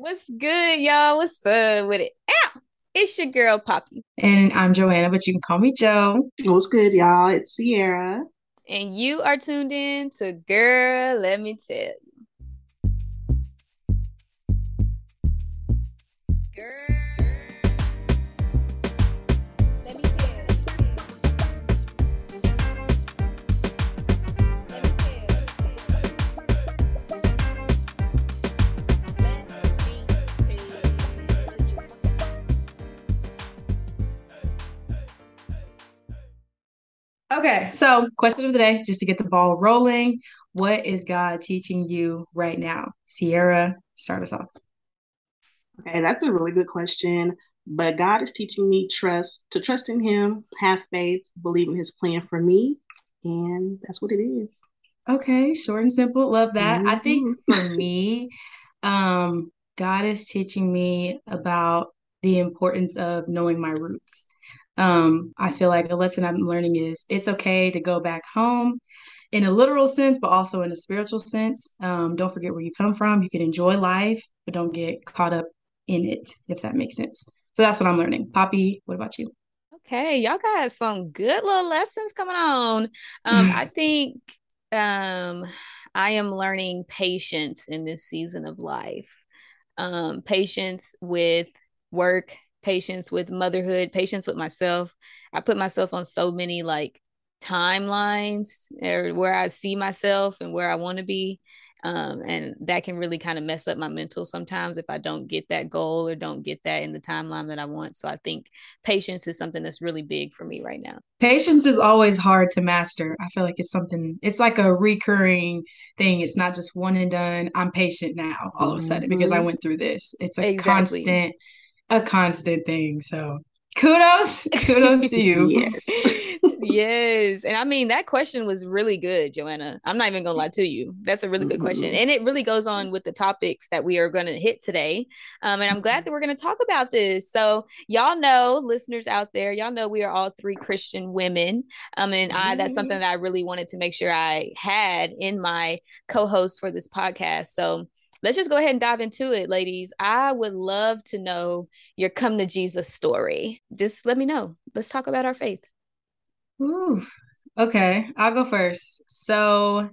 What's good, y'all? What's up with it? Ow! It's your girl Poppy. And I'm Joanna, but you can call me Joe. What's good, y'all? It's Sierra. And you are tuned in to Girl, Let Me Tell You. Okay, so question of the day, just to get the ball rolling. What is God teaching you right now? Sierra, start us off. Okay, that's a really good question. But God is teaching me trust, to trust in Him, have faith, believe in His plan for me. And that's what it is. Okay, short and simple. Love that. I think for me, um, God is teaching me about the importance of knowing my roots. Um, I feel like a lesson I'm learning is it's okay to go back home in a literal sense, but also in a spiritual sense. Um, don't forget where you come from. You can enjoy life, but don't get caught up in it, if that makes sense. So that's what I'm learning. Poppy, what about you? Okay, y'all got some good little lessons coming on. Um, I think um I am learning patience in this season of life. Um, patience with work, patience with motherhood, patience with myself. I put myself on so many like timelines or where I see myself and where I want to be. Um, and that can really kind of mess up my mental sometimes if I don't get that goal or don't get that in the timeline that I want. So I think patience is something that's really big for me right now. Patience is always hard to master. I feel like it's something, it's like a recurring thing. It's not just one and done. I'm patient now all of a sudden because I Mhm. went through this. It's a Exactly. constant, a constant thing. So kudos, kudos to you. Yes. yes. And I mean, that question was really good, Joanna. I'm not even going to lie to you. That's a really good question. Mhm. And it really goes on with the topics that we are going to hit today. Um, and I'm glad that we're going to talk about this. So, y'all know, listeners out there, y'all know we are all three Christian women. Um, and I, that's something that I really wanted to make sure I had in my co host for this podcast. So, let's just go ahead and dive into it, ladies. I would love to know your come to Jesus story. Just let me know. Let's talk about our faith. Ooh, okay, I'll go first. So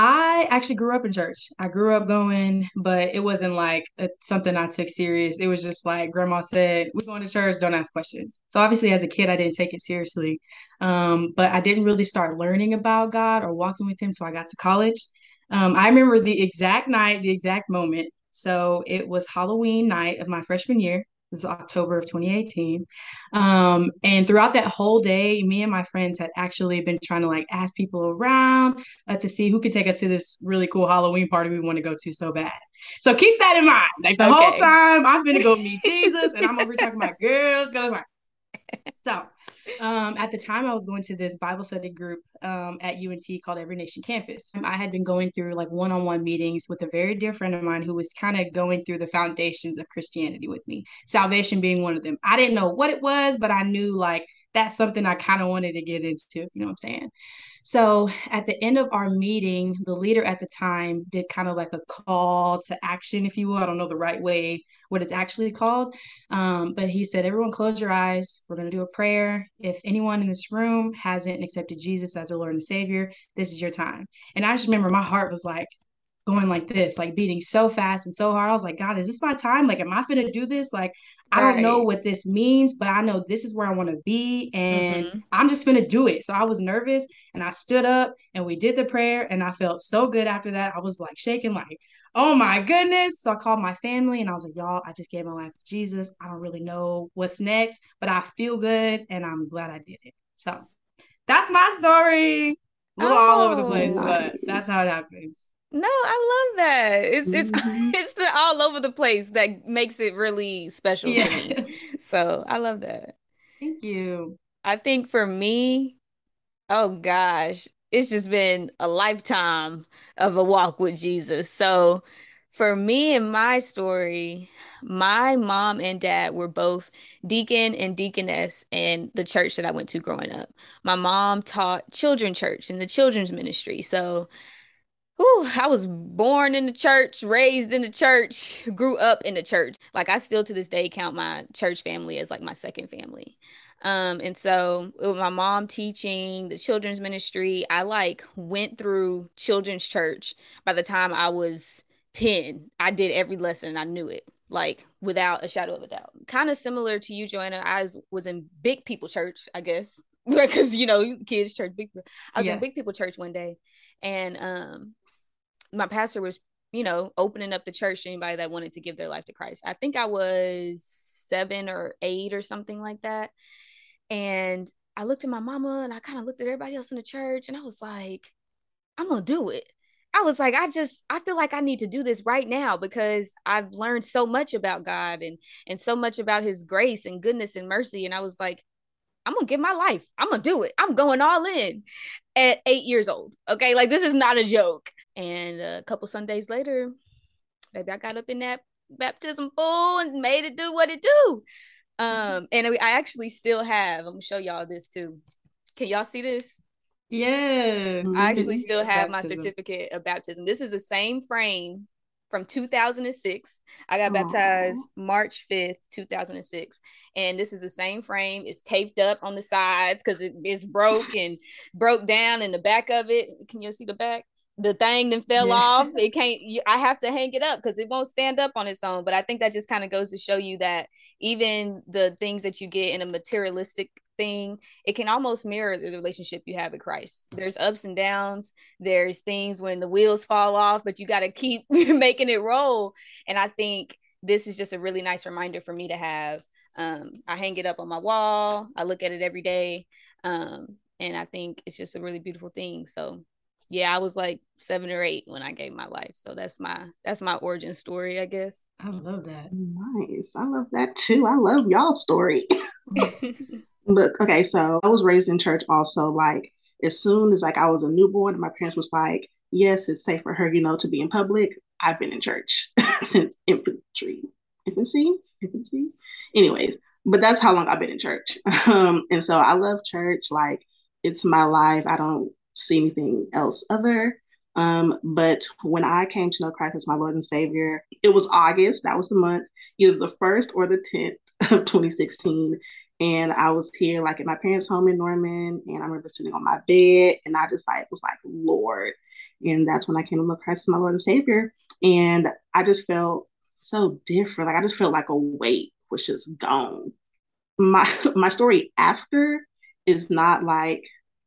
I actually grew up in church. I grew up going, but it wasn't like a, something I took serious. It was just like grandma said, "We're going to church. Don't ask questions." So obviously, as a kid, I didn't take it seriously. Um, but I didn't really start learning about God or walking with Him until I got to college. Um, I remember the exact night, the exact moment. So it was Halloween night of my freshman year. This is October of 2018. Um, and throughout that whole day, me and my friends had actually been trying to like ask people around uh, to see who could take us to this really cool Halloween party we want to go to so bad. So keep that in mind. Like the whole time, I'm gonna go meet Jesus, and I'm over talking about girls go to party. So, um, at the time, I was going to this Bible study group um, at UNT called Every Nation Campus. I had been going through like one on one meetings with a very dear friend of mine who was kind of going through the foundations of Christianity with me, salvation being one of them. I didn't know what it was, but I knew like that's something I kind of wanted to get into, you know what I'm saying? So at the end of our meeting, the leader at the time did kind of like a call to action, if you will. I don't know the right way, what it's actually called. Um, but he said, Everyone close your eyes. We're going to do a prayer. If anyone in this room hasn't accepted Jesus as their Lord and Savior, this is your time. And I just remember my heart was like, going like this, like beating so fast and so hard. I was like, God, is this my time? Like, am I gonna do this? Like, I don't know what this means, but I know this is where I want to be, and Mhm. I'm just gonna do it. So I was nervous, and I stood up, and we did the prayer, and I felt so good after that. I was like shaking, like, oh my goodness. So I called my family, and I was like, y'all, I just gave my life to Jesus. I don't really know what's next, but I feel good, and I'm glad I did it. So that's my story. A little all over the place, Oh. but that's how it happened. No, I love that. It's it's Mhm. it's the all over the place that makes it really special to me. Yeah. So I love that. Thank you. I think for me, oh gosh, it's just been a lifetime of a walk with Jesus. So for me and my story, my mom and dad were both deacon and deaconess in the church that I went to growing up. My mom taught children church in the children's ministry. So Whew, I was born in the church, raised in the church, grew up in the church. Like I still to this day count my church family as like my second family. Um, and so with my mom teaching the children's ministry, I like went through children's church by the time I was 10. I did every lesson I knew it, like without a shadow of a doubt. Kind of similar to you, Joanna. I was, was in big people church, I guess. Because you know, kids church big I was yeah. in big people church one day and um my pastor was you know, opening up the church to anybody that wanted to give their life to Christ. I think I was seven or eight or something like that. And I looked at my mama and I kind of looked at everybody else in the church and I was like, I'm to do it. I was like, I just, I feel like I need to do this right now because I've learned so much about God and and so much about His grace and goodness and mercy. And I was like, I'm gonna give my life. I'm gonna do it. I'm going all in at eight years old. Okay, like this is not a joke. And a couple Sundays later, maybe I got up in that baptism pool and made it do what it do. Um, and I actually still have. I'm gonna show y'all this too. Can y'all see this? Yes. I actually still have my certificate of baptism. This is the same frame from 2006. I got Aww. baptized March 5th, 2006. And this is the same frame. It's taped up on the sides because it, it's broke and broke down in the back of it. Can you see the back? the thing then fell yeah. off. It can't. I have to hang it up because it won't stand up on its own. But I think that just kind of goes to show you that even the things that you get in a materialistic thing, it can almost mirror the relationship you have with Christ. There's ups and downs. There's things when the wheels fall off, but you got to keep making it roll. And I think this is just a really nice reminder for me to have. Um, I hang it up on my wall. I look at it every day. Um, and I think it's just a really beautiful thing. So yeah, I was like seven or eight when I gave my life. So that's my that's my origin story, I guess. I love that. Nice. I love that too. I love y'all story. but okay, so I was raised in church also. Like as soon as like I was a newborn, my parents was like, Yes, it's safe for her, you know, to be in public. I've been in church since infantry. Infancy? Infancy? Anyways, but that's how long I've been in church. Um, and so I love church. Like it's my life. I don't see anything else other. Um, but when I came to know Christ as my Lord and Savior, it was August. That was the month, either the first or the 10th of 2016. And I was here like at my parents' home in Norman. And I remember sitting on my bed and I just like was like, Lord. And that's when I came to know Christ as my Lord and Savior. And I just felt so different. Like I just felt like a weight was just gone. My my story after is not like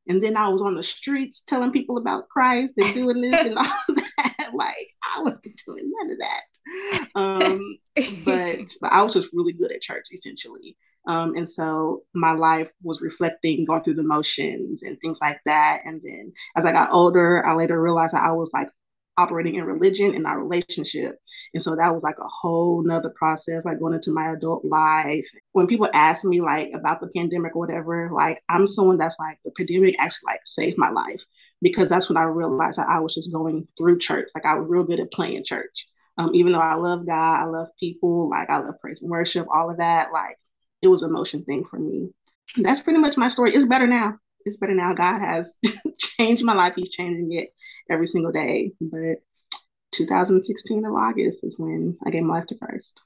and then I was on the streets telling people about Christ and doing this and all that. Like I wasn't doing none of that. Um, but but I was just really good at church essentially. Um, and so my life was reflecting going through the motions and things like that. And then as I got older, I later realized that I was like operating in religion and not relationship. And so that was like a whole nother process, like going into my adult life. When people ask me like about the pandemic or whatever, like I'm someone that's like the pandemic actually like saved my life because that's when I realized that I was just going through church. Like I was real good at playing church. Um, even though I love God, I love people, like I love praise and worship, all of that, like it was a motion thing for me. That's pretty much my story. It's better now. It's better now. God has changed my life. He's changing it every single day. But 2016 of August is when I gave my life to Christ.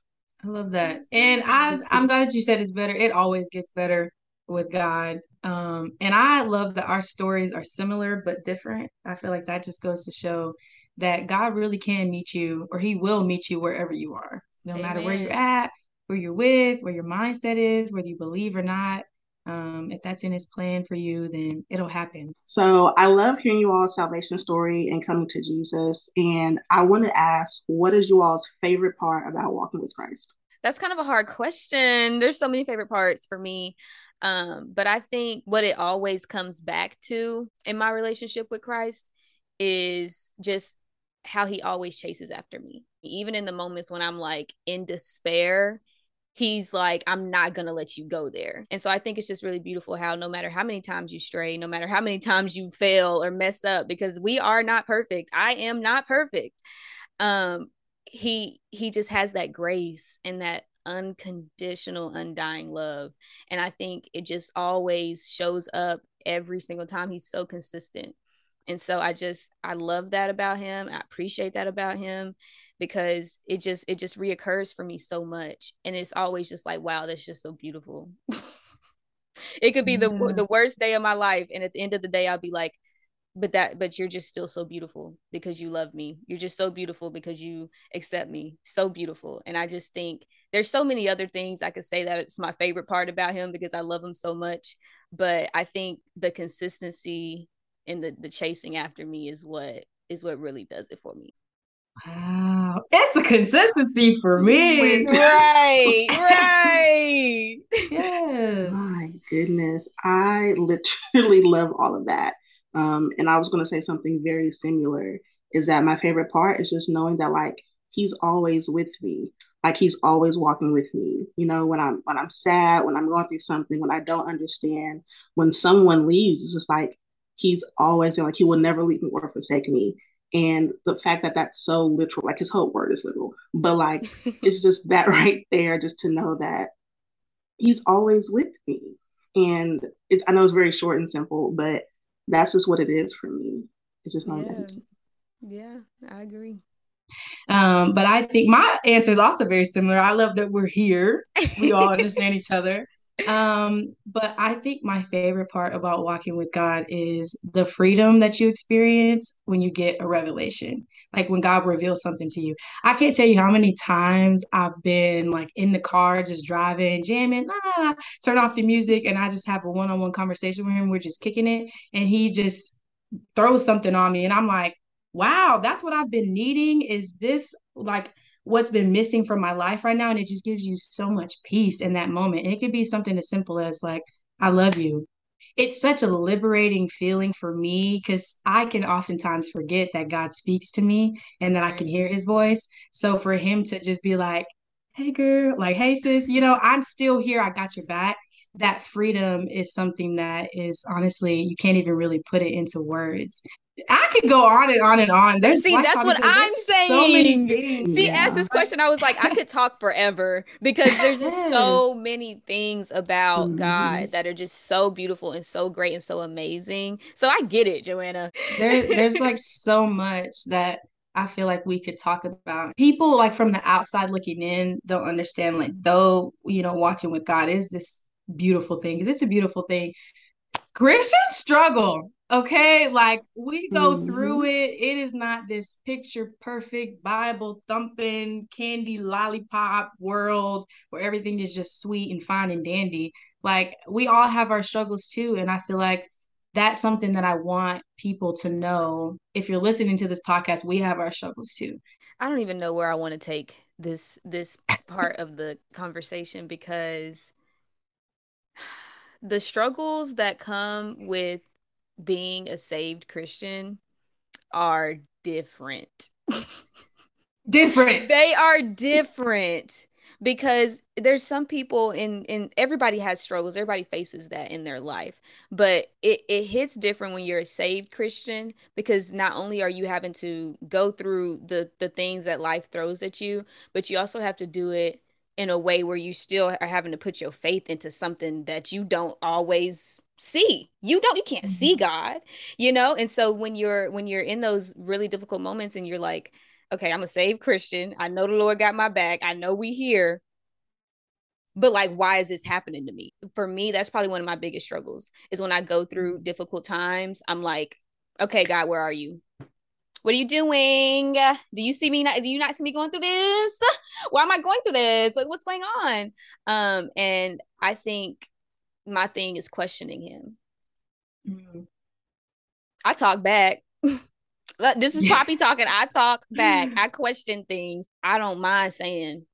I love that. And I I'm glad you said it's better. It always gets better with God. Um, and I love that our stories are similar but different. I feel like that just goes to show that God really can meet you or he will meet you wherever you are. No Amen. matter where you're at, where you're with, where your mindset is, whether you believe or not um, if that's in his plan for you, then it'll happen. So I love hearing you all's salvation story and coming to Jesus. And I want to ask, what is you all's favorite part about walking with Christ? That's kind of a hard question. There's so many favorite parts for me. Um, but I think what it always comes back to in my relationship with Christ is just how he always chases after me. Even in the moments when I'm like in despair, he's like, I'm not going to let you go there. And so I think it's just really beautiful how no matter how many times you stray, no matter how many times you fail or mess up, because we are not perfect. I am not perfect. Um, he he just has that grace and that unconditional undying love and i think it just always shows up every single time he's so consistent And so I just I love that about him. I appreciate that about him because it just it just reoccurs for me so much and it's always just like wow that's just so beautiful. It could be yeah. the the worst day of my life and at the end of the day I'll be like but that but you're just still so beautiful because you love me. You're just so beautiful because you accept me. So beautiful. And i just think there's so many other things i could say that it's my favorite part about him because i love him so much but i think the consistency and the the chasing after me is what is what really does it for me Wow, it's a consistency for me. right, right. yes. My goodness, I literally love all of that. Um, and I was going to say something very similar is that my favorite part is just knowing that like he's always with me. Like he's always walking with me. You know, when I'm when I'm sad, when I'm going through something, when I don't understand, when someone leaves, it's just like he's always like he will never leave me or forsake me. And the fact that that's so literal, like his whole word is literal, but like it's just that right there, just to know that he's always with me. And it, I know it's very short and simple, but that's just what it is for me. It's just not yeah. Yeah, I agree. Um, but I think my answer is also very similar. I love that we're here. We all understand each other. Um, but I think my favorite part about walking with God is the freedom that you experience when you get a revelation. Like when God reveals something to you. I can't tell you how many times I've been like in the car, just driving, jamming, turn off the music, and I just have a one-on-one conversation with him. We're just kicking it, and he just throws something on me, and I'm like, wow, that's what I've been needing. Is this like what's been missing from my life right now and it just gives you so much peace in that moment. And it could be something as simple as like i love you. It's such a liberating feeling for me because i can oftentimes forget that god speaks to me and that i can hear his voice. So for him to just be like hey girl like hey sis you know i'm still here i got your back. That freedom is something that is honestly you can't even really put it into words I could go on and on and on. There's see, that's what I'm saying. So see, yeah. ask this question. I was like, I could talk forever because there's just yes. so many things about mm-hmm. God that are just so beautiful and so great and so amazing. So I get it, Joanna. there, there's like so much that I feel like we could talk about. People like from the outside looking in don't understand, like, though, you know, walking with God is this beautiful thing because it's a beautiful thing. Christians struggle Okay, like we go mm-hmm. through it. It is not this picture perfect Bible thumping candy lollipop world where everything is just sweet and fine and dandy. Like we all have our struggles too. And I feel like that's something that I want people to know. If you're listening to this podcast, we have our struggles too. I don't even know where I want to take this this part of the conversation because the struggles that come with being a saved Christian are different. different. They are different because there's some people in in everybody has struggles everybody faces that in their life but it it hits different when you're a saved christian because not only are you having to go through the the things that life throws at you but you also have to do it in a way where you still are having to put your faith into something that you don't always see. You don't you can't mm-hmm. see god you know? And so when you're when you're in those really difficult moments and you're like okay i'm a saved christian. I know the lord got my back. I know we here. But like why is this happening to me? For me that's probably one of my biggest struggles is when i go through mm-hmm. difficult times i'm like okay god where are you what are you doing do you see me not do you not see me going through this why am i going through this like what's going on um and i think my thing is questioning him. Mm-hmm. I talk back. this is Poppy talking. I talk back. I question things. I don't mind saying,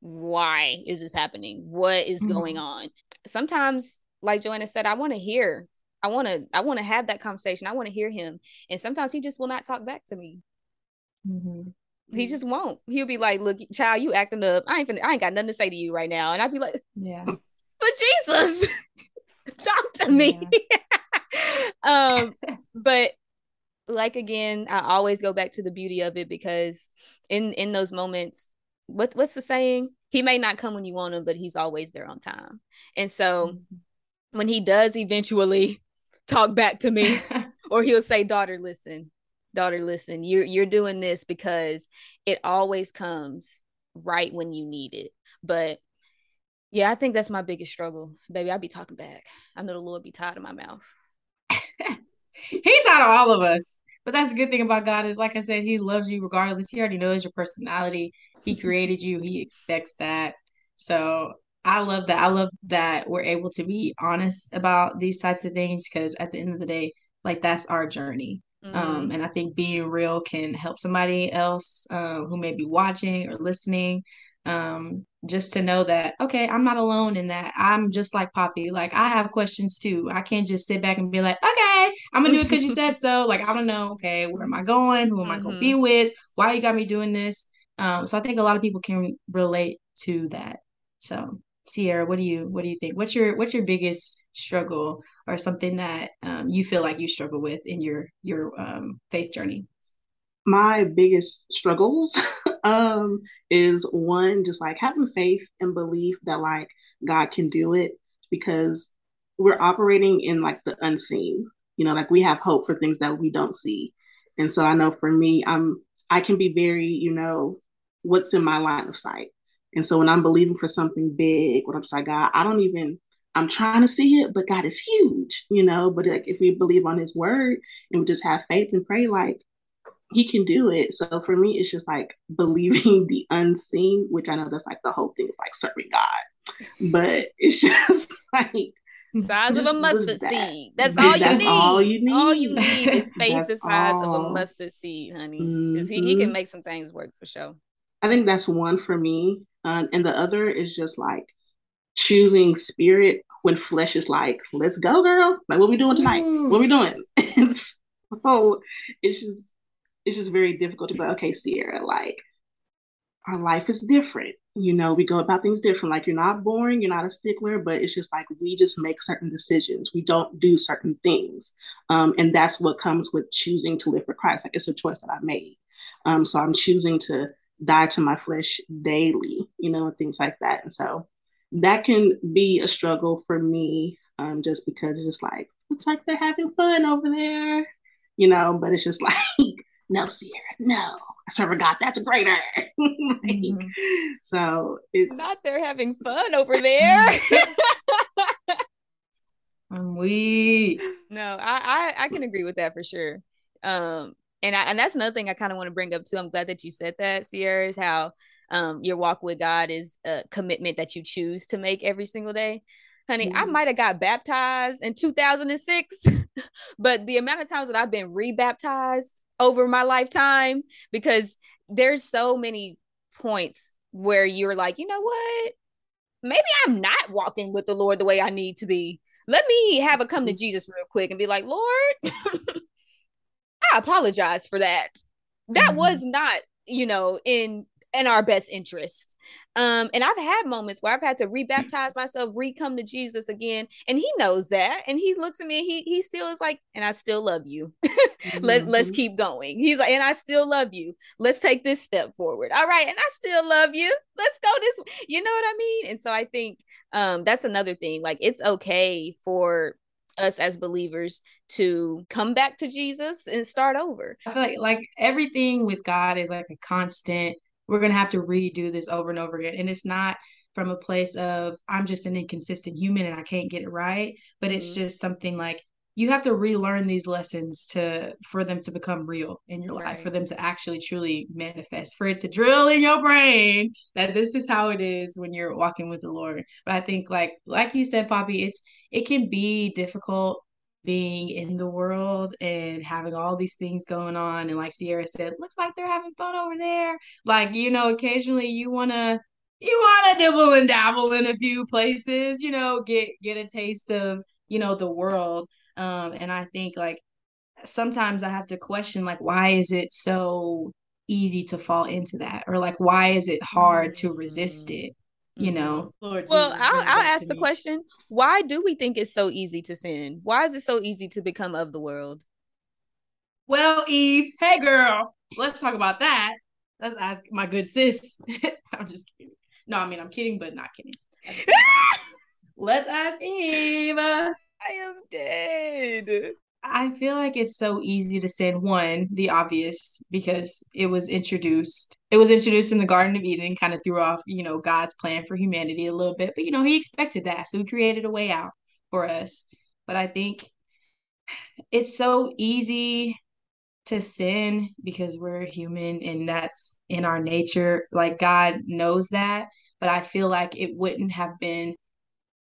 why is this happening? What is mm-hmm. going on? Sometimes, like Joanna said, I want to hear. I want to. I want to have that conversation. I want to hear him. And sometimes he just will not talk back to me. Mm-hmm. He just won't. He'll be like, "Look, child, you acting up. I ain't. Finna, I ain't got nothing to say to you right now." And I'd be like, "Yeah." but Jesus, talk to me. Yeah. um, but like again, I always go back to the beauty of it because in in those moments, what what's the saying? He may not come when you want him, but he's always there on time. And so mm-hmm. when he does eventually talk back to me, or he'll say, daughter, listen, daughter, listen, you're you're doing this because it always comes right when you need it. But yeah, I think that's my biggest struggle. Baby, I'll be talking back. I know the Lord be tired of my mouth. He's out of all of us. But that's the good thing about God is like I said, he loves you regardless. He already knows your personality. He created you. He expects that. So I love that. I love that we're able to be honest about these types of things because at the end of the day, like that's our journey. Um, mm-hmm. Um, and I think being real can help somebody else uh, who may be watching or listening um, just to know that okay i'm not alone in that i'm just like poppy like i have questions too i can't just sit back and be like okay i'm gonna do it because you said so like i don't know okay where am i going who am mm-hmm. i gonna be mm-hmm. with why you got me doing this um, so i think a lot of people can relate to that so sierra what do you what do you think what's your what's your biggest struggle or something that um, you feel like you struggle with in your your um, faith journey my biggest struggles um is one just like having faith and belief that like God can do it because we're operating in like the unseen. You know, like we have hope for things that we don't see. And so I know for me, I'm I can be very, you know, what's in my line of sight. And so when I'm believing for something big, what I'm saying, God, I don't even I'm trying to see it, but God is huge, you know. But like if we believe on his word and we just have faith and pray, like he can do it. So for me, it's just like believing the unseen, which I know that's like the whole thing of like serving God. But it's just like size of a mustard seed. That's all you need. All you need. All you need is faith the size all. of a mustard seed, honey. Because mm-hmm. he, he can mm-hmm. make some things work for sure. I think that's one for me. Um, and the other is just like choosing spirit when flesh is like, let's go, girl. Like, what we doing tonight? What we doing? and so it's just it's just very difficult to be like, okay, Sierra, like our life is different. You know, we go about things different. Like you're not boring, you're not a stickler, but it's just like we just make certain decisions. We don't do certain things. Um, and that's what comes with choosing to live for Christ. Like it's a choice that I made. Um, so I'm choosing to die to my flesh daily, you know, and things like that. And so that can be a struggle for me, um, just because it's just like, it's like they're having fun over there, you know, but it's just like no, Sierra, no. I serve a God that's greater. like, mm-hmm. So it's not they're having fun over there. I'm weak. No, I, I I can agree with that for sure. Um, and I, and that's another thing I kind of want to bring up too. I'm glad that you said that, Sierra, is how um your walk with God is a commitment that you choose to make every single day. Honey, mm-hmm. I might have got baptized in 2006, but the amount of times that I've been rebaptized over my lifetime because there's so many points where you're like, you know what? Maybe I'm not walking with the Lord the way I need to be. Let me have a come to mm-hmm. Jesus real quick and be like, Lord, I apologize for that. That mm-hmm. was not, you know, in in our best interest. Um, and I've had moments where I've had to rebaptize myself, re-come to Jesus again, and he knows that. And he looks at me, he he still is like, and I still love you. Let, mm-hmm. let's keep going. He's like, and I still love you. Let's take this step forward. All right, and I still love you. Let's go this. You know what I mean? And so I think um that's another thing. Like it's okay for us as believers to come back to Jesus and start over. I feel like like everything with God is like a constant we're going to have to redo this over and over again. And it's not from a place of I'm just an inconsistent human and I can't get it right, but it's mm-hmm. just something like you have to relearn these lessons to for them to become real in your life, for them to actually truly manifest, for it to drill in your brain that this is how it is when you're walking with the Lord. But I think like like you said, Poppy, it's it can be difficult being in the world and having all these things going on. And like Sierra said looks like they're having fun over there. Like you know occasionally you want to you want to dibble and dabble in a few places you know get get a taste of you know the world um and I think like sometimes I have to question like why is it so easy to fall into that? Or like why is it hard to resist mm. it you know? Mm-hmm. Lord well Jesus, i'll, I'll ask the me. question why do we think it's so easy to sin? Why is it so easy to become of the world? Well eve hey girl let's talk about that. Let's ask my good sis. I'm just kidding. No i mean i'm kidding but not kidding. Let's ask eve i am dead I feel like it's so easy to sin one, the obvious, because it was introduced. It was introduced in the Garden of Eden, kind of threw off, you know, God's plan for humanity a little bit. But you know, he expected that. So he created a way out for us. But I think it's so easy to sin because we're human and that's in our nature. Like God knows that. But I feel like it wouldn't have been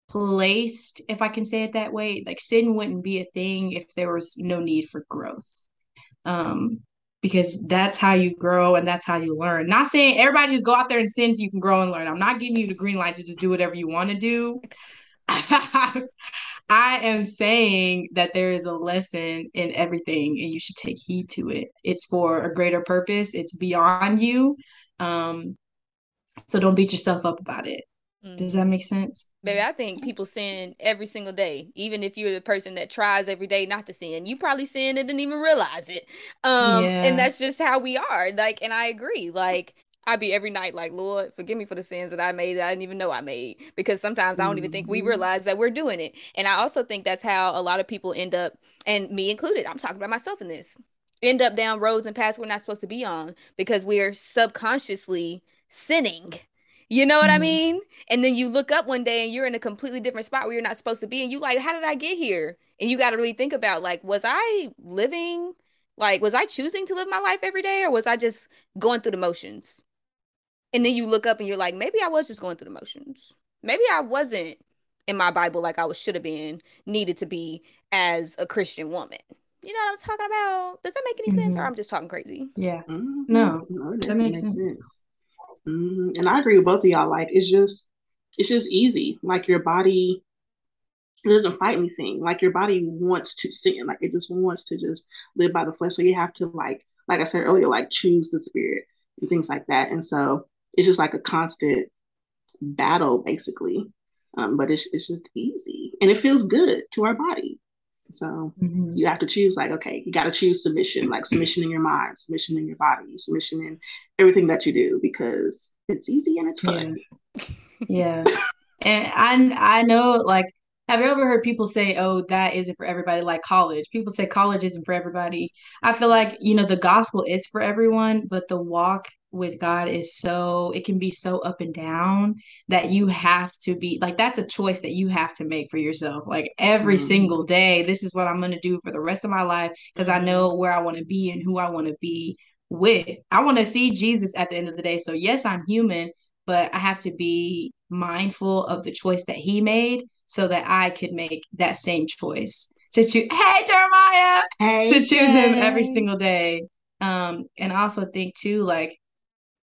placed, if I can say it that way. Like sin wouldn't be a thing if there was no need for growth. Um, because that's how you grow and that's how you learn. Not saying everybody just go out there and sin so you can grow and learn. I'm not giving you the green light to just do whatever you want to do. I am saying that there is a lesson in everything and you should take heed to it. It's for a greater purpose, it's beyond you. Um, so don't beat yourself up about it. Does that mm-hmm. make sense? Baby, I think people sin every single day. Even if you're the person that tries every day not to sin, you probably sin and didn't even realize it. Um, yeah. and that's just how we are. Like, and I agree. Like, I'd be every night like, Lord, forgive me for the sins that I made that I didn't even know I made. Because sometimes I don't even think we mm-hmm. realize that we're doing it. And I also think that's how a lot of people end up, and me included, I'm talking about myself in this, end up down roads and paths we're not supposed to be on because we're subconsciously sinning. You know what mm-hmm. I mean? And then you look up one day and you're in a completely different spot where you're not supposed to be. And you like, how did I get here? And you got to really think about like, was I living like was I choosing to live my life every day or was I just going through the motions? And then you look up and you're like, maybe I was just going through the motions. Maybe I wasn't in my Bible like I was should have been, needed to be as a Christian woman. You know what I'm talking about? Does that make any mm-hmm. sense? Or mm-hmm. I'm just talking crazy? Yeah. Mm-hmm. No, no, that makes sense. sense. Mm-hmm. And I agree with both of y'all. Like it's just, it's just easy. Like your body doesn't fight anything. Like your body wants to sin. Like it just wants to just live by the flesh. So you have to like, like I said earlier, like choose the spirit and things like that. And so it's just like a constant battle basically um, but it's, it's just easy and it feels good to our body so mm-hmm. you have to choose like okay you got to choose submission like submission in your mind submission in your body submission in everything that you do because it's easy and it's fun yeah, yeah. and i i know like have you ever heard people say, oh, that isn't for everybody, like college? People say college isn't for everybody. I feel like, you know, the gospel is for everyone, but the walk with God is so it can be so up and down that you have to be like that's a choice that you have to make for yourself. Like every mm-hmm. single day, this is what I'm going to do for the rest of my life because I know where I want to be and who I want to be with. I want to see Jesus at the end of the day. So yes, I'm human, but I have to be mindful of the choice that he made so that I could make that same choice to choose hey Jeremiah hey, to choose him every single day. Um and also think too like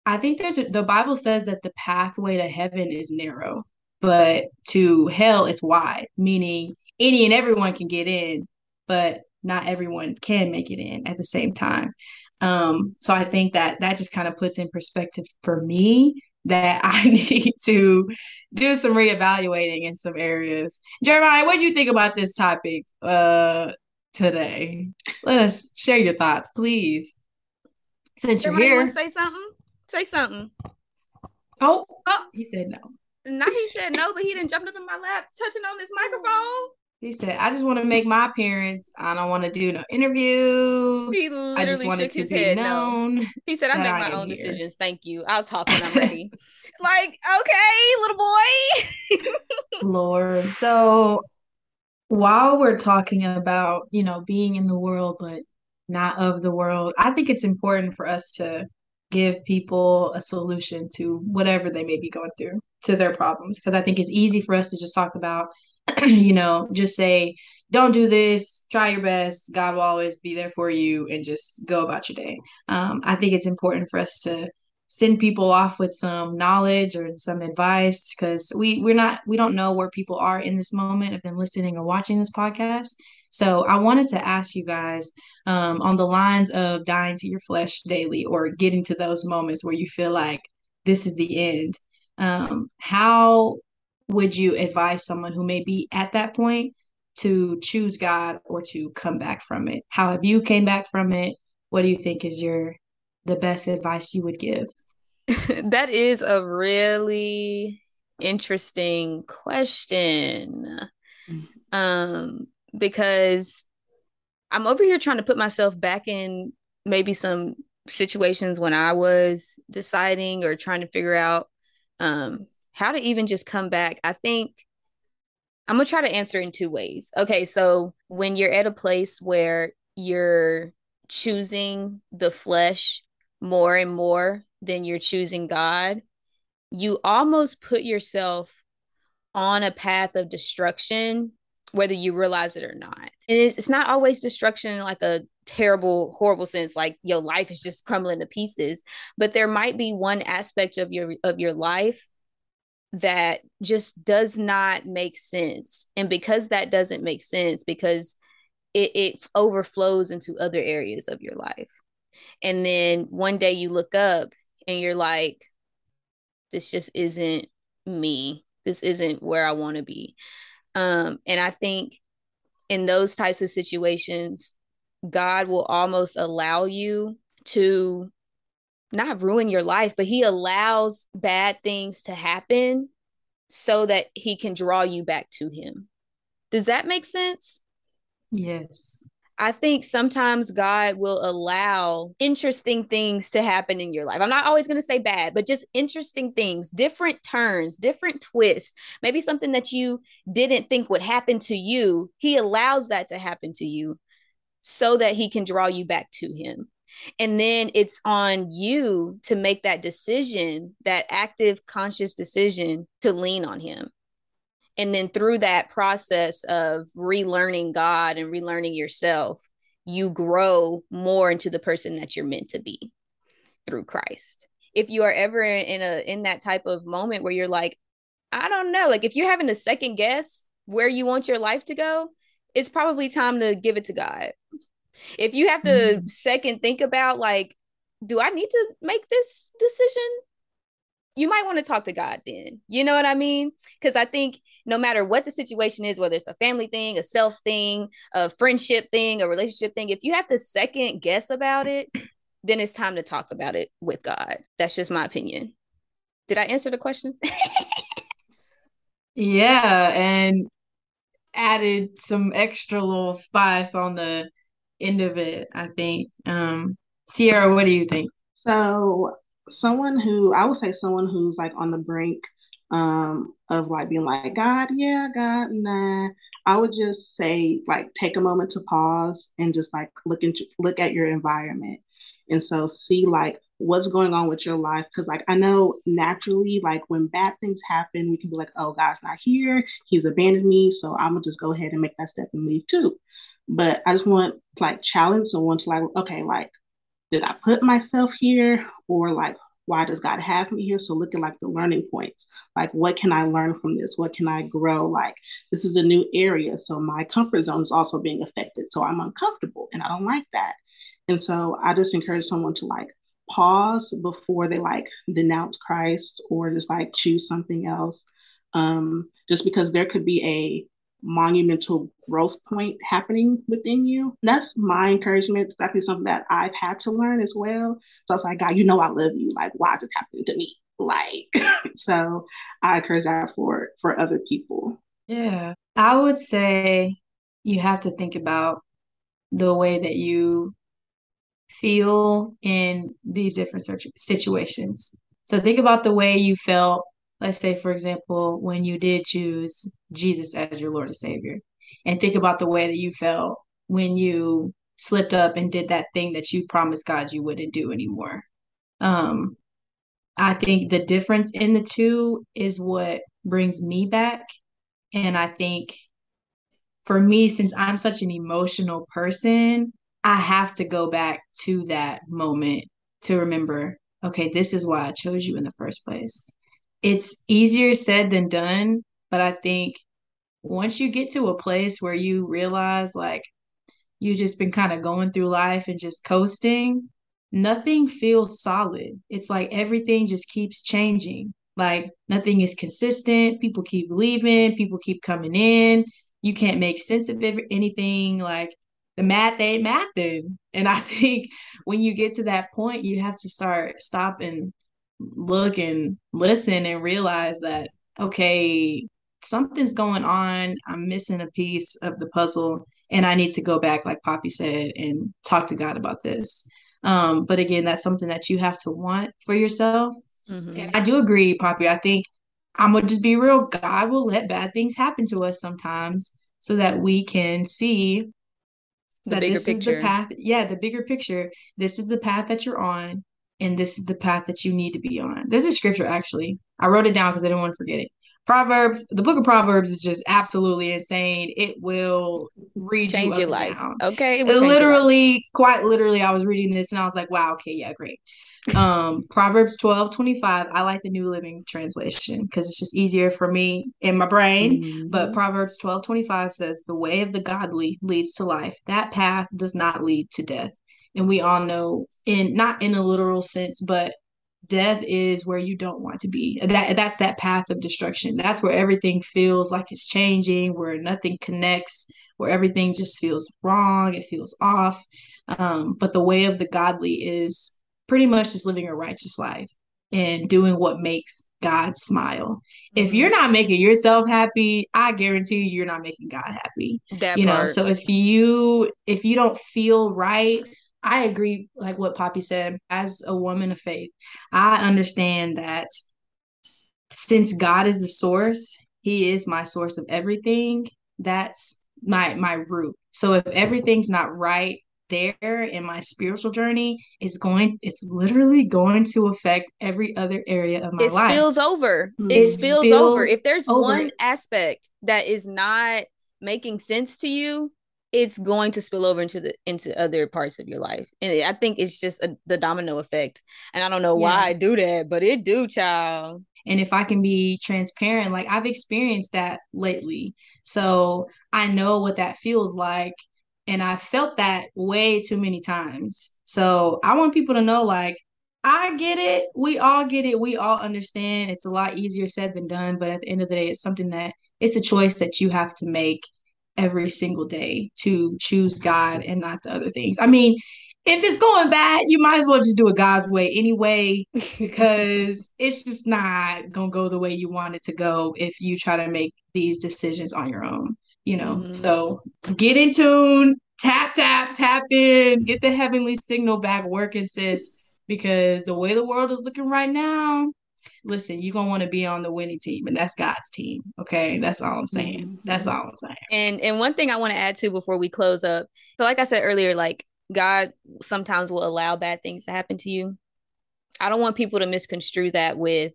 I think there's a, the Bible says that the pathway to heaven is narrow, but to hell it's wide, meaning any and everyone can get in, but not everyone can make it in at the same time. Um, so I think that that just kind of puts in perspective for me that I need to do some reevaluating in some areas. Jeremiah, what do you think about this topic uh, today? Let us share your thoughts, please. Since Jeremiah, you're here, say something. Say something. Oh, oh, he said no. Now he said no, but he didn't jump up in my lap, touching on this microphone. He said, "I just want to make my appearance. I don't want to do no interview. He literally I just wanted to be known." No. He said, "I make my own here. decisions. Thank you. I'll talk when I'm ready." like, okay, little boy. Lord. So while we're talking about you know being in the world but not of the world, I think it's important for us to give people a solution to whatever they may be going through to their problems. Because i think it's easy for us to just talk about you know just say don't do this. Try your best. God will always be there for you and just go about your day. Um, i think it's important for us to send people off with some knowledge or some advice because we we're not we don't know where people are in this moment of them listening or watching this podcast so I wanted to ask you guys um, on the lines of dying to your flesh daily or getting to those moments where you feel like this is the end. Um, how would you advise someone who may be at that point to choose God or to come back from it? How have you came back from it? What do you think is your the best advice you would give? that is a really interesting question. Um because I'm over here trying to put myself back in maybe some situations when I was deciding or trying to figure out um, how to even just come back. I think I'm going to try to answer in two ways. Okay, so when you're at a place where you're choosing the flesh more and more than you're choosing God, you almost put yourself on a path of destruction whether you realize it or not. And it's, it's not always destruction in like a terrible, horrible sense, like your life is just crumbling to pieces. But there might be one aspect of your of your life that just does not make sense. And because that doesn't make sense, because it, it overflows into other areas of your life. And then one day you look up and you're like, this just isn't me. This isn't where I want to be. Um, and I think in those types of situations, God will almost allow you to not ruin your life, but He allows bad things to happen so that He can draw you back to Him. Does that make sense? Yes. I think sometimes God will allow interesting things to happen in your life. I'm not always going to say bad, but just interesting things, different turns, different twists, maybe something that you didn't think would happen to you. He allows that to happen to you so that he can draw you back to him. And then it's on you to make that decision, that active, conscious decision to lean on him and then through that process of relearning God and relearning yourself, you grow more into the person that you're meant to be through Christ. If you are ever in a in that type of moment where you're like, I don't know, like if you're having a second guess where you want your life to go, it's probably time to give it to God. If you have to mm-hmm. second think about like, do I need to make this decision? You might want to talk to God then. You know what I mean? Because I think no matter what the situation is, whether it's a family thing, a self thing, a friendship thing, a relationship thing, if you have to second guess about it, then it's time to talk about it with God. That's just my opinion. Did I answer the question? yeah, and added some extra little spice on the end of it, I think. Um Sierra, what do you think? So someone who I would say someone who's like on the brink um of like being like god yeah god nah. I would just say like take a moment to pause and just like look into look at your environment and so see like what's going on with your life. Because like i know naturally like when bad things happen we can be like oh god's not here. He's abandoned me. So i'm gonna just go ahead and make that step and leave too. But i just want like challenge someone to like okay like did I put myself here or like why does God have me here? So look at like the learning points. Like what can I learn from this? What can I grow? Like this is a new area. So my comfort zone is also being affected. So I'm uncomfortable and I don't like that. And so I just encourage someone to like pause before they like denounce Christ or just like choose something else. Um, just because there could be a monumental growth point happening within you. That's my encouragement. That's something that I've had to learn as well. So I was like, God, you know I love you. Like, why is this happening to me? Like, so I encourage that for for other people. Yeah. I would say you have to think about the way that you feel in these different situations. So think about the way you felt let's say, for example, when you did choose Jesus as your Lord and Savior, and think about the way that you felt when you slipped up and did that thing that you promised God you wouldn't do anymore. Um, I think the difference in the two is what brings me back. And I think for me, since I'm such an emotional person, I have to go back to that moment to remember okay, this is why I chose you in the first place it's easier said than done, but I think once you get to a place where you realize like you've just been kind of going through life and just coasting, nothing feels solid. It's like everything just keeps changing. Like nothing is consistent. People keep leaving, people keep coming in. You can't make sense of anything. Like the math ain't mathing. And I think when you get to that point, you have to start stopping look and listen and realize that okay something's going on i'm missing a piece of the puzzle and I need to go back, like Poppy said, and talk to God about this. Um, but again, that's something that you have to want for yourself. Mm-hmm. And I do agree, Poppy. I think I'm gonna just be real. God will let bad things happen to us sometimes so that we can see the that this picture. is the path. Yeah, the bigger picture. This is the path that you're on, and this is the path that you need to be on. There's a scripture actually. I wrote it down because I didn't want to forget it. Proverbs, the book of Proverbs is just absolutely insane. It will read change you your life. Down. Okay. It literally, quite literally, I was reading this and I was like, wow, okay, yeah, great. Um, Proverbs 12, 25. I like the New Living Translation because it's just easier for me in my brain. Mm-hmm. But Proverbs 12, 25 says, The way of the godly leads to life. That path does not lead to death. And we all know in not in a literal sense, but death is where you don't want to be. That that's that path of destruction. That's where everything feels like it's changing where nothing connects where everything just feels wrong it feels off. Um, but the way of the godly is pretty much just living a righteous life and doing what makes god smile. If you're not making yourself happy i guarantee you you're not making god happy. That you part. know so if you if you don't feel right I agree, like what Poppy said, as a woman of faith, I understand that since God is the source, He is my source of everything. That's my my root. So if everything's not right there in my spiritual journey, it's going it's literally going to affect every other area of my it life. It spills over. Hmm. It, it spills, spills, over. If there's over. one aspect that is not making sense to you, it's going to spill over into the into other parts of your life and i think it's just a, the domino effect and i don't know yeah. why i do that but it do child and if i can be transparent like i've experienced that lately so i know what that feels like and i felt that way too many times so i want people to know like I get it. We all get it. We all understand. It's a lot easier said than done, but at the end of the day, it's something that it's a choice that you have to make every single day to choose God and not the other things. I mean, if it's going bad, you might as well just do it God's way anyway, because it's just not gonna go the way you want it to go if you try to make these decisions on your own, you know. Mm-hmm. So get in tune, tap, tap, tap in, get the heavenly signal back working, sis, because the way the world is looking right now, listen, you're gonna want to be on the winning team, and that's God's team. Okay, that's all I'm saying. Mm-hmm. That's all I'm saying. And and one thing I want to add to before we close up. So, like I said earlier, like God sometimes will allow bad things to happen to you. I don't want people to misconstrue that with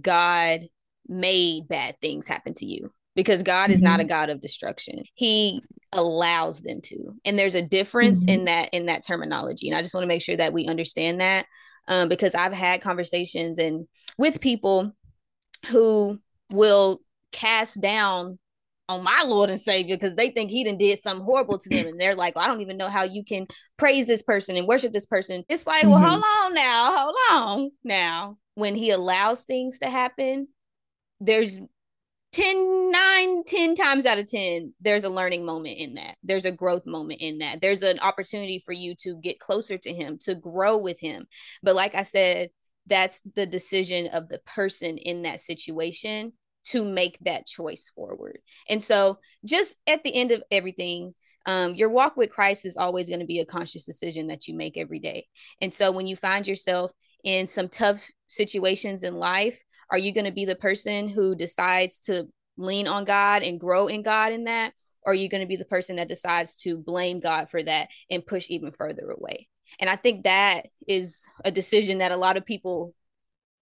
God made bad things happen to you because God mm-hmm. is not a mm-hmm. God of destruction. He allows them to. And there's a difference mm-hmm. in that in that terminology. And I just want to make sure that we understand that um, because I've had conversations and with people who will cast down on my Lord and Savior because they think he done did something horrible to them. And they're like, well, I don't even know how you can praise this person and worship this person. It's like, mm-hmm. well, hold on now, hold on now. When he allows things to happen, there's 10 9 10 times out of 10 there's a learning moment in that. There's a growth moment in that. There's an opportunity for you to get closer to him to grow with him. But like i said that's the decision of the person in that situation to make that choice forward. And so just at the end of everything um, your walk with christ is always going to be a conscious decision that you make every day. And so when you find yourself in some tough situations in life are you going to be the person who decides to lean on God and grow in God in that? Or are you going to be the person that decides to blame God for that and push even further away? And I think that is a decision that a lot of people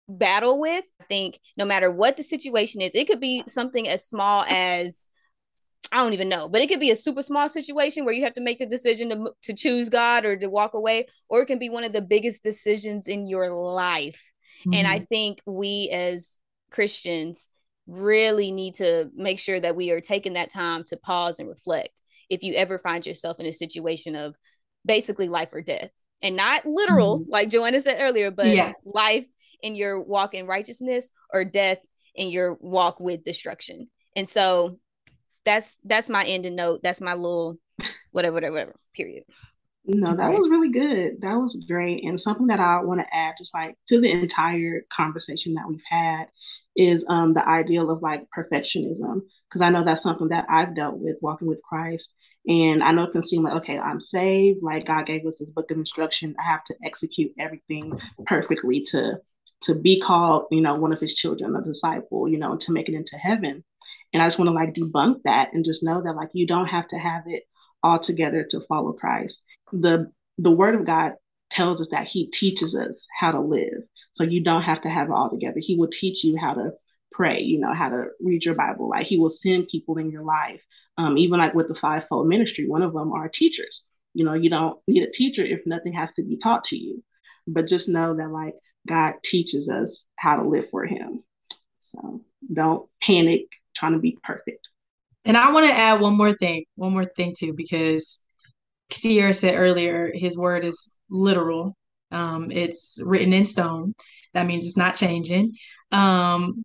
battle with. I think no matter what the situation is, it could be something as small as I don't even know, but it could be a super small situation where you have to make the decision to to choose God or to walk away, or it can be one of the biggest decisions in your life Mm-hmm. And I mm-hmm. think we as Christians really need to make sure that we are taking that time to pause and reflect if you ever find yourself in a situation of basically life or death and not literal mm-hmm. like joanna said earlier but yeah. life in your walk in righteousness or death in your walk with destruction and so that's that's my end ending note that's my little whatever whatever, whatever period no, that was really good. That was great. And something that I want to add, just like to the entire conversation that we've had, is um, the ideal of like perfectionism. Because I know that's something that I've dealt with walking with Christ. And I know it can seem like, okay, I'm saved. Like God gave us this book of instruction. I have to execute everything perfectly to to be called, you know, one of his children, a disciple, you know, to make it into heaven. And I just want to like debunk that and just know that like you don't have to have it all together to follow Christ. The the word of God tells us that he teaches us how to live. So you don't have to have it all together. He will teach you how to pray, you know, how to read your Bible. Like he will send people in your life. Um, even like with the fivefold ministry, one of them are teachers. You know, you don't need a teacher if nothing has to be taught to you. But just know that like God teaches us how to live for him. So don't panic trying to be perfect. And I want to add one more thing, one more thing too, because Sierra said earlier, his word is literal. Um, it's written in stone. That means it's not changing. Um,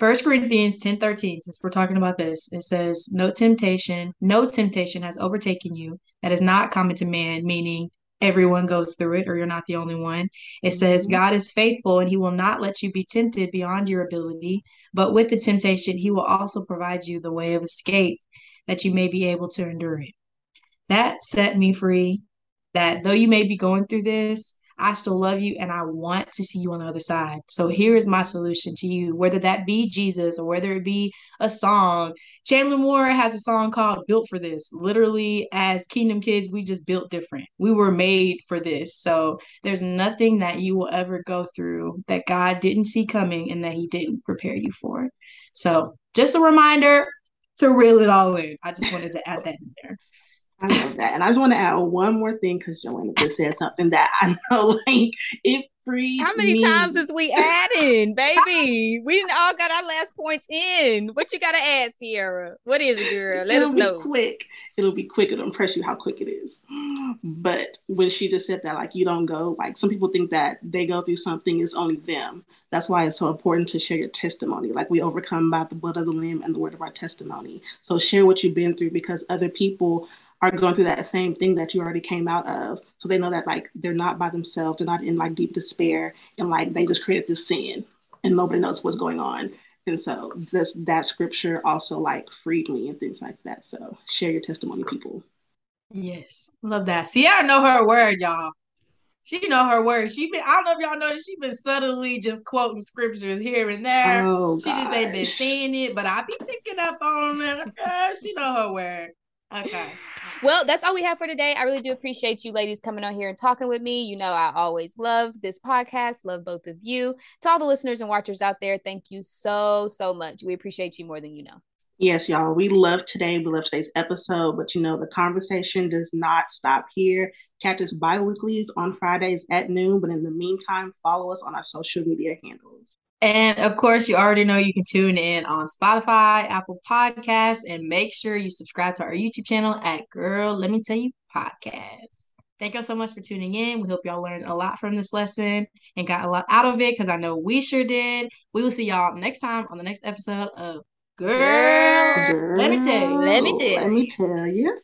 First Corinthians 10 13, since we're talking about this, it says, No temptation, no temptation has overtaken you that is not common to man, meaning everyone goes through it or you're not the only one. It mm-hmm. says, God is faithful and he will not let you be tempted beyond your ability, but with the temptation, he will also provide you the way of escape that you may be able to endure it. That set me free. That though you may be going through this, I still love you and I want to see you on the other side. So here is my solution to you, whether that be Jesus or whether it be a song. Chandler Moore has a song called Built for This. Literally, as Kingdom Kids, we just built different. We were made for this. So there's nothing that you will ever go through that God didn't see coming and that He didn't prepare you for. So just a reminder to reel it all in. I just wanted to add that in there. I love that. And I just want to add one more thing because Joanna just said something that I know like it frees. How many me. times is we adding, baby? we didn't all got our last points in. What you gotta add, Sierra? What is it, girl? Let It'll us know. Quick. It'll be quick. It'll impress you how quick it is. But when she just said that, like you don't go, like some people think that they go through something is only them. That's why it's so important to share your testimony. Like we overcome by the blood of the lamb and the word of our testimony. So share what you've been through because other people are going through that same thing that you already came out of. So they know that like they're not by themselves, they're not in like deep despair and like they just created this sin and nobody knows what's going on. And so this that scripture also like freed me and things like that. So share your testimony, people. Yes, love that. See, I know her word, y'all. She know her word. She been. I don't know if y'all know she been subtly just quoting scriptures here and there. Oh, she gosh. just ain't been saying it, but I be picking up on it. Girl, she know her word. Okay. Well, that's all we have for today. I really do appreciate you ladies coming on here and talking with me. You know, I always love this podcast, love both of you. To all the listeners and watchers out there, thank you so, so much. We appreciate you more than you know. Yes, y'all. We love today. We love today's episode, but you know, the conversation does not stop here. Catch us bi weeklies on Fridays at noon. But in the meantime, follow us on our social media handles. And of course, you already know you can tune in on Spotify, Apple Podcasts, and make sure you subscribe to our YouTube channel at Girl Let Me Tell You Podcast. Thank y'all so much for tuning in. We hope y'all learned a lot from this lesson and got a lot out of it because I know we sure did. We will see y'all next time on the next episode of Girl, Girl let me tell you. Let me tell you. Let me tell you.